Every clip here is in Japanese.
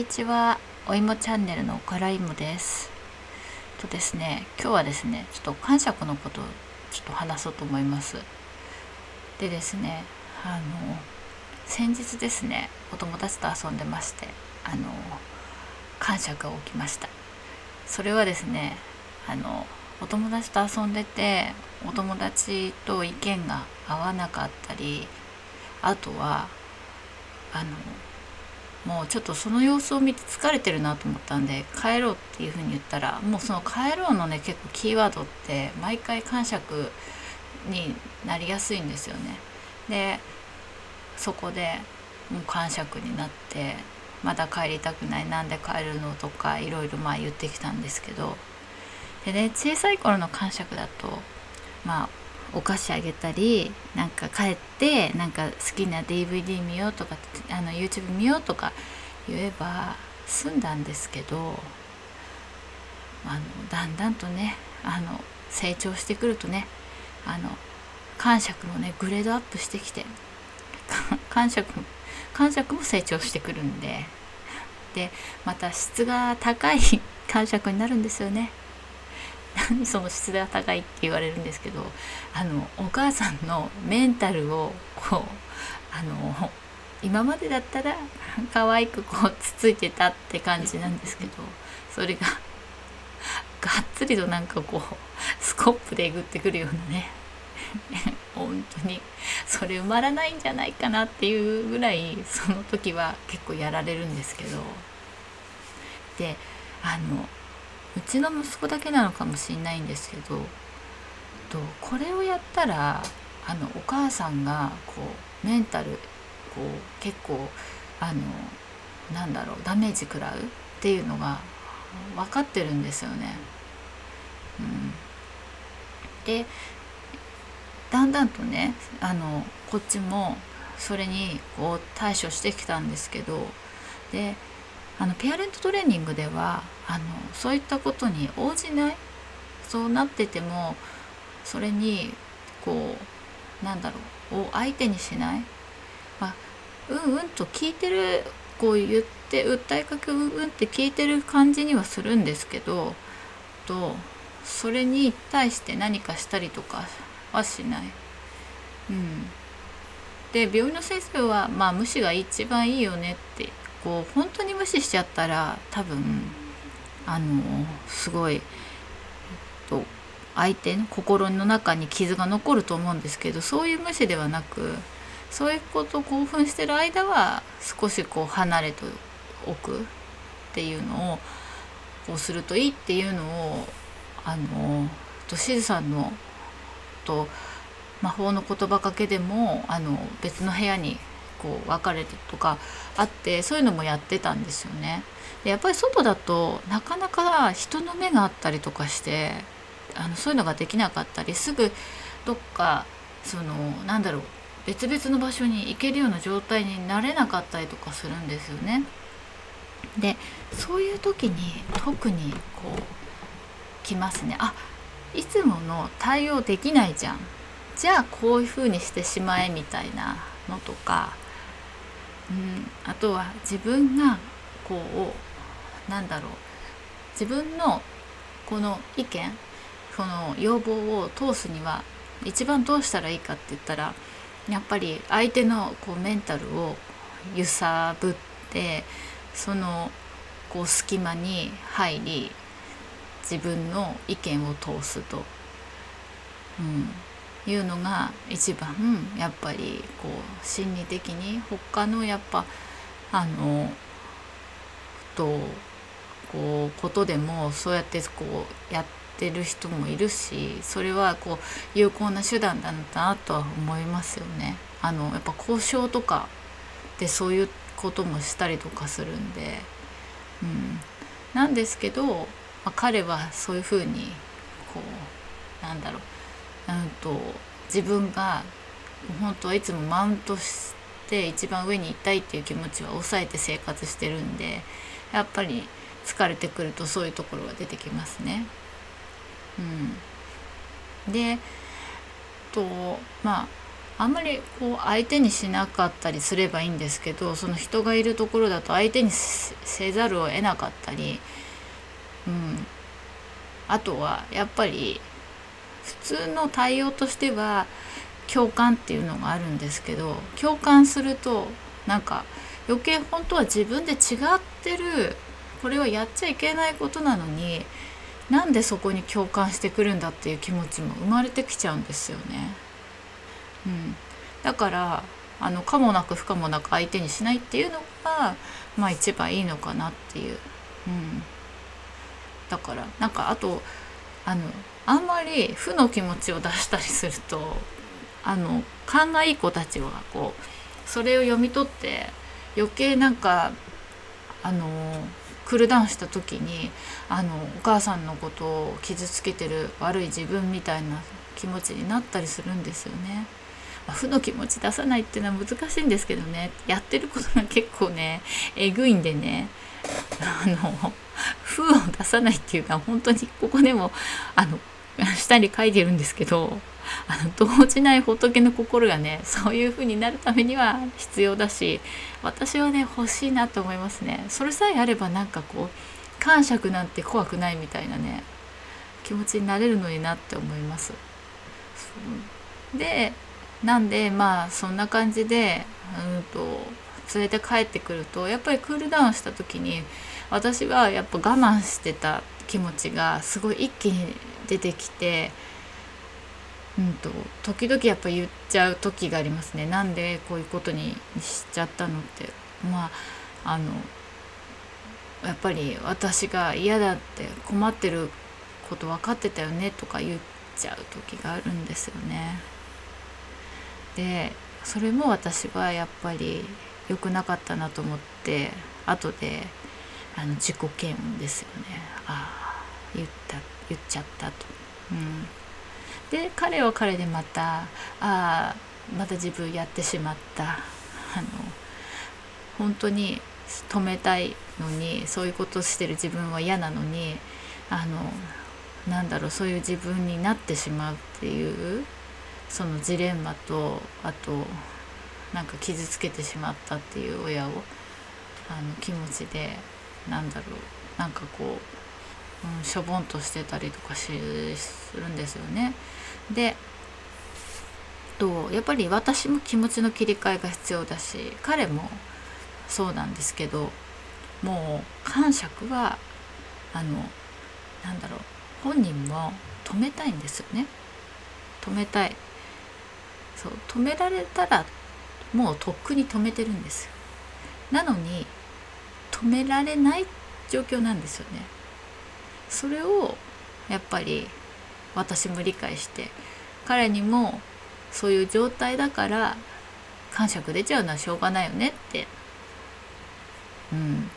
こんにちは。おいもチャンネルの岡良いもです。とですね今日はですねちょっと感触のことをちょっと話そうと思います。でですねあの先日ですねお友達と遊んでましてあの感触が起きました。それはですねあのお友達と遊んでてお友達と意見が合わなかったりあとはあのもうちょっとその様子を見て疲れてるなと思ったんで帰ろうっていうふうに言ったらもうその帰ろうのね結構キーワードって毎回感触になりやすいんですよね。でそこでもう感触になってまだ帰りたくないなんで帰るのとかいろいろまあ言ってきたんですけどでね小さい頃の感触だとまあお菓子あげたりなんか帰ってなんか好きな DVD 見ようとかあの YouTube 見ようとか言えば済んだんですけどあのだんだんとねあの成長してくるとねあの感触もねグレードアップしてきて 感触感触も成長してくるんででまた質が高い感触になるんですよね。何 その質が高いって言われるんですけどあのお母さんのメンタルをこうあの今までだったら可愛くこうつついてたって感じなんですけどそれががっつりとなんかこうスコップでえぐってくるようなね本当にそれ埋まらないんじゃないかなっていうぐらいその時は結構やられるんですけど。であのうちの息子だけなのかもしれないんですけどとこれをやったらあのお母さんがこうメンタルこう結構あのなんだろうダメージ食らうっていうのが分かってるんですよね。うん、でだんだんとねあのこっちもそれにこう対処してきたんですけどであのペアレントトレーニングではあのそういったことに応じないそうなっててもそれにこうなんだろうを相手にしない、まあ、うんうんと聞いてるこう言って訴えかけうんうんって聞いてる感じにはするんですけどとそれに対して何かしたりとかはしない。うん、で病院の先生はまあ無視が一番いいよねってこう本当に無視しちゃったら多分あのすごい、えっと、相手の心の中に傷が残ると思うんですけどそういう無視ではなくそういうこと興奮してる間は少しこう離れておくっていうのをこうするといいっていうのをあのとしずさんのと魔法の言葉かけでもあの別の部屋にこう別れてとかあってそういうのもやってたんですよね。でやっぱり外だとなかなか人の目があったりとかしてあのそういうのができなかったりすぐどっかそのなんだろう別々の場所に行けるような状態になれなかったりとかするんですよね。でそういう時に特にこう来ますね。あいつもの対応できないじゃん。じゃあこういうふうにしてしまえみたいなのとかうん、あとは自分がこうなんだろう自分のこの意見この要望を通すには一番どうしたらいいかって言ったらやっぱり相手のこうメンタルを揺さぶってそのこう隙間に入り自分の意見を通すと、うん、いうのが一番やっぱりこう心理的に他のやっぱあのとこうことでもそうやってこうやってる人もいるしそれはこう有効な手段だなとは思いますよね。あのやっぱ交渉とかでそういうこともしたりとかするんで、うん、なんですけど、まあ、彼はそういうふうにこうなんだろう。と自分が本当はいつもマウントして一番上にいたいっていう気持ちは抑えて生活してるんでやっぱり疲れてくるとそういうところが出てきますね。うん、でとまああんまりこう相手にしなかったりすればいいんですけどその人がいるところだと相手にせざるを得なかったり、うん、あとはやっぱり普通の対応としては共感っていうのがあるんですけど共感するとなんか余計本当は自分で違ってるこれはやっちゃいけないことなのになんでそこに共感してくるんだっていう気持ちも生まれてきちゃうんですよね。うん、だからあの可もなく不可もなく相手にしないっていうのがまあ一番いいのかなっていう。うん、だからなんかあとあのあんまり負の気持ちを出したりするとあの勘がいい子たちはこうそれを読み取って余計なんかあのクールダウンした時にあのお母さんのことを傷つけてる悪い自分みたいな気持ちになったりするんですよね。まあ、負の気持ち出さないっていうのは難しいんですけどねやってることが結構ねえぐいんでねあの 負を出さないっていうのは本当にここでもあの 下に書いてるんですけどあの動じない仏の心がねそういう風になるためには必要だし私はね欲しいなと思いますね。それさえあればなんかこう感触なんて怖くないみたいなね気持ちになれるのになって思います。でなんでまあそんな感じでうんと連れて帰ってくるとやっぱりクールダウンした時に私はやっぱ我慢してた気持ちがすごい一気に出てきてうんと時々やっぱ言っちゃう時がありますね。なんでこういうことにしちゃったのって。まああのやっぱり私が嫌だって困ってること分かってたよねとか言っちゃう時があるんですよね。でそれも私はやっぱり良くなかったなと思って後であの自己嫌悪ですよね。ああ言ったって。言っちゃったと。うんで彼は彼でまたああまた自分やってしまったあの本当に止めたいのにそういうことしてる自分は嫌なのにあのなんだろうそういう自分になってしまうっていうそのジレンマとあとなんか傷つけてしまったっていう親をあの気持ちでなんだろうなんかこううん、しょぼんとしてたりとかするんですよね。でとやっぱり私も気持ちの切り替えが必要だし彼もそうなんですけどもう感触はあのなんだろう本人も止めたいんですよね。止めたい。そう止められたらもうとっくに止めてるんですよ。なのに止められない状況なんですよね。それをやっぱり私も理解して彼にもそういう状態だから感触出ちゃうのはしょうがないよねって、うん、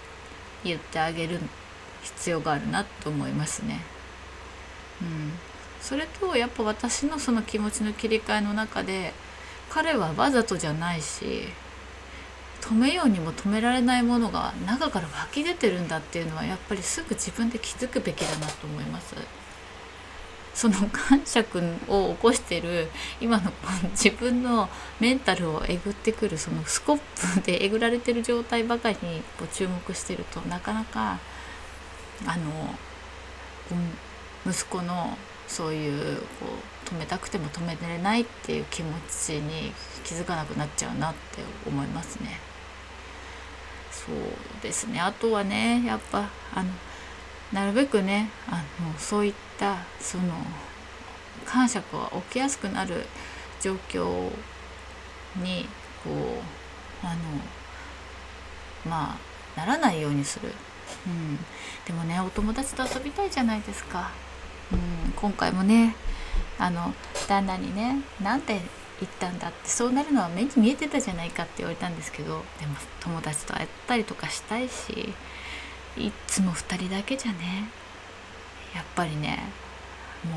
言ってあげる必要があるなと思いますね。うん、それとやっぱ私のその気持ちの切り替えの中で彼はわざとじゃないし止めようにも止められないものが中から湧き出てるんだっていうのはやっぱりすぐ自分で気づくべきだなと思います。その感触を起こしてる今の自分のメンタルをえぐってくるそのスコップでえぐられてる状態ばかりにこう注目してるとなかなかあの息子のそういうこう止めたくても止められないっていう気持ちに気づかなくなっちゃうなって思いますね。そうですね。あとはねやっぱあのなるべくねあのそういったその感触が起きやすくなる状況にこうあのまあならないようにする、うん、でもねお友達と遊びたいじゃないですか、うん、今回もねあの旦那にねなんて行ったんだってそうなるのは目に見えてたじゃないかって言われたんですけどでも友達と会ったりとかしたいしいつも2人だけじゃねやっぱりねもう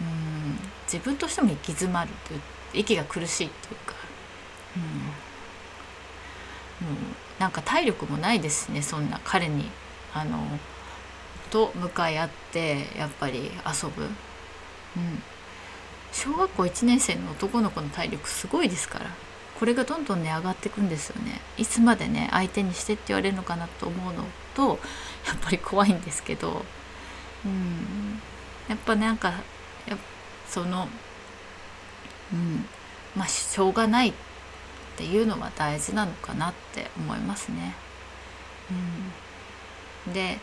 うん自分としても行き詰まるという息が苦しいっていうか、うん、もうなんか体力もないですねそんな彼にあのと向かい合ってやっぱり遊ぶ。うん小学校1年生の男の子の体力すごいですから。これがどんどんね上がっていくんですよね。いつまでね相手にしてって言われるのかなと思うのとやっぱり怖いんですけど。うん。やっぱなんかやそのうん。まあしょうがないっていうのは大事なのかなって思いますね。うん、でや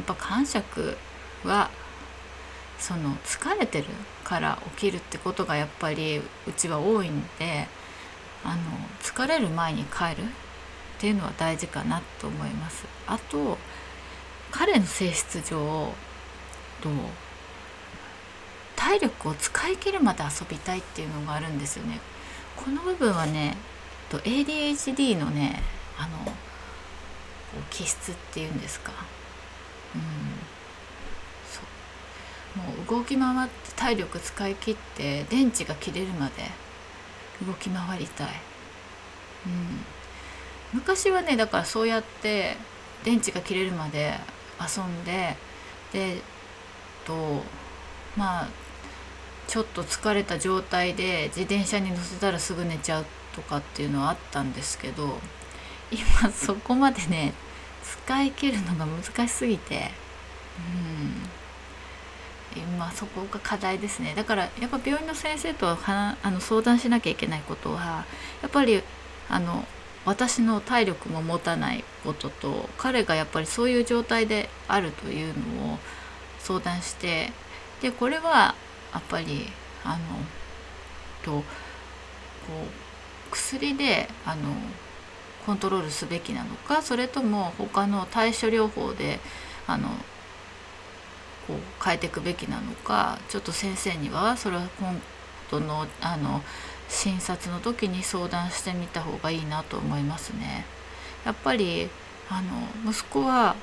っぱ感触はその疲れてるから起きるってことがやっぱりうちは多いんであの疲れる前に帰るっていうのは大事かなと思います。あと彼の性質上と体力を使い切るまで遊びたいっていうのがあるんですよね。この部分はね ADHD のねあの気質っていうんですか？うんもう動き回って体力使い切って電池が切れるまで動き回りたい、うん、昔はねだからそうやって電池が切れるまで遊んででとまあちょっと疲れた状態で自転車に乗せたらすぐ寝ちゃうとかっていうのはあったんですけど今そこまでね使い切るのが難しすぎてうん。今そこが課題ですね。だからやっぱ病院の先生とはあの相談しなきゃいけないことはやっぱりあの私の体力も持たないことと彼がやっぱりそういう状態であるというのを相談してでこれはやっぱりあのとこう薬であのコントロールすべきなのかそれとも他の対処療法であのこう変えていくべきなのかちょっと先生にはそれは今度のあの診察の時に相談してみた方がいいなと思いますね。やっぱりあの息子は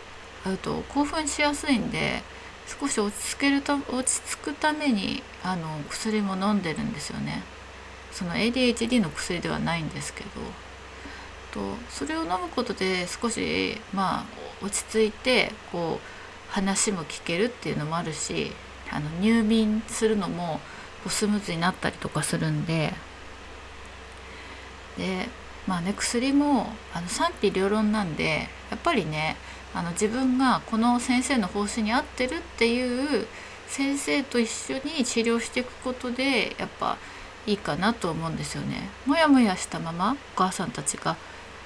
と興奮しやすいんで少し落ち着けるた落ち着くためにあの薬も飲んでるんですよね。その ADHD の薬ではないんですけどとそれを飲むことで少しまあ落ち着いてこう話も聞けるっていうのもあるしあの入眠するのもスムーズになったりとかするんででまあね薬もあの賛否両論なんでやっぱりねあの自分がこの先生の方針に合ってるっていう先生と一緒に治療していくことでやっぱいいかなと思うんですよね。もやもやしたままお母さんたちが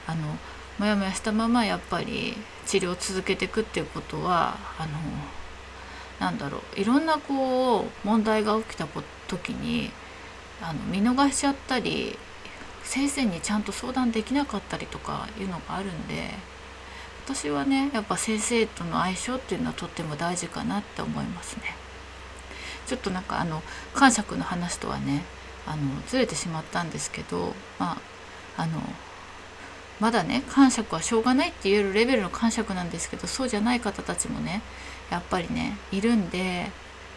あのもやもやしたままやっぱり治療を続けていくっていうことはあのなんだろういろんなこう問題が起きた時にあの見逃しちゃったり先生にちゃんと相談できなかったりとかいうのがあるんで私はねやっぱ先生との相性っていうのはとっても大事かなって思いますね。ちょっとなんかあの感触の話とはねあのずれてしまったんですけどまああのまだね感触はしょうがないって言えるレベルの感触なんですけどそうじゃない方たちもねやっぱりねいるんで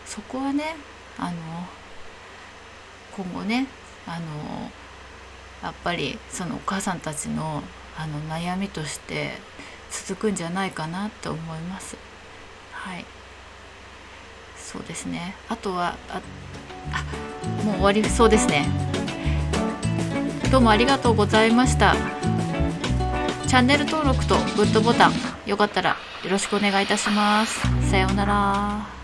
そこはねあの今後ねあのやっぱりそのお母さんたちのあの悩みとして続くんじゃないかなと思います。はい。そうですね。あとはああもう終わりそうですね。どうもありがとうございました。チャンネル登録とグッドボタンよかったらよろしくお願いいたします。さようなら。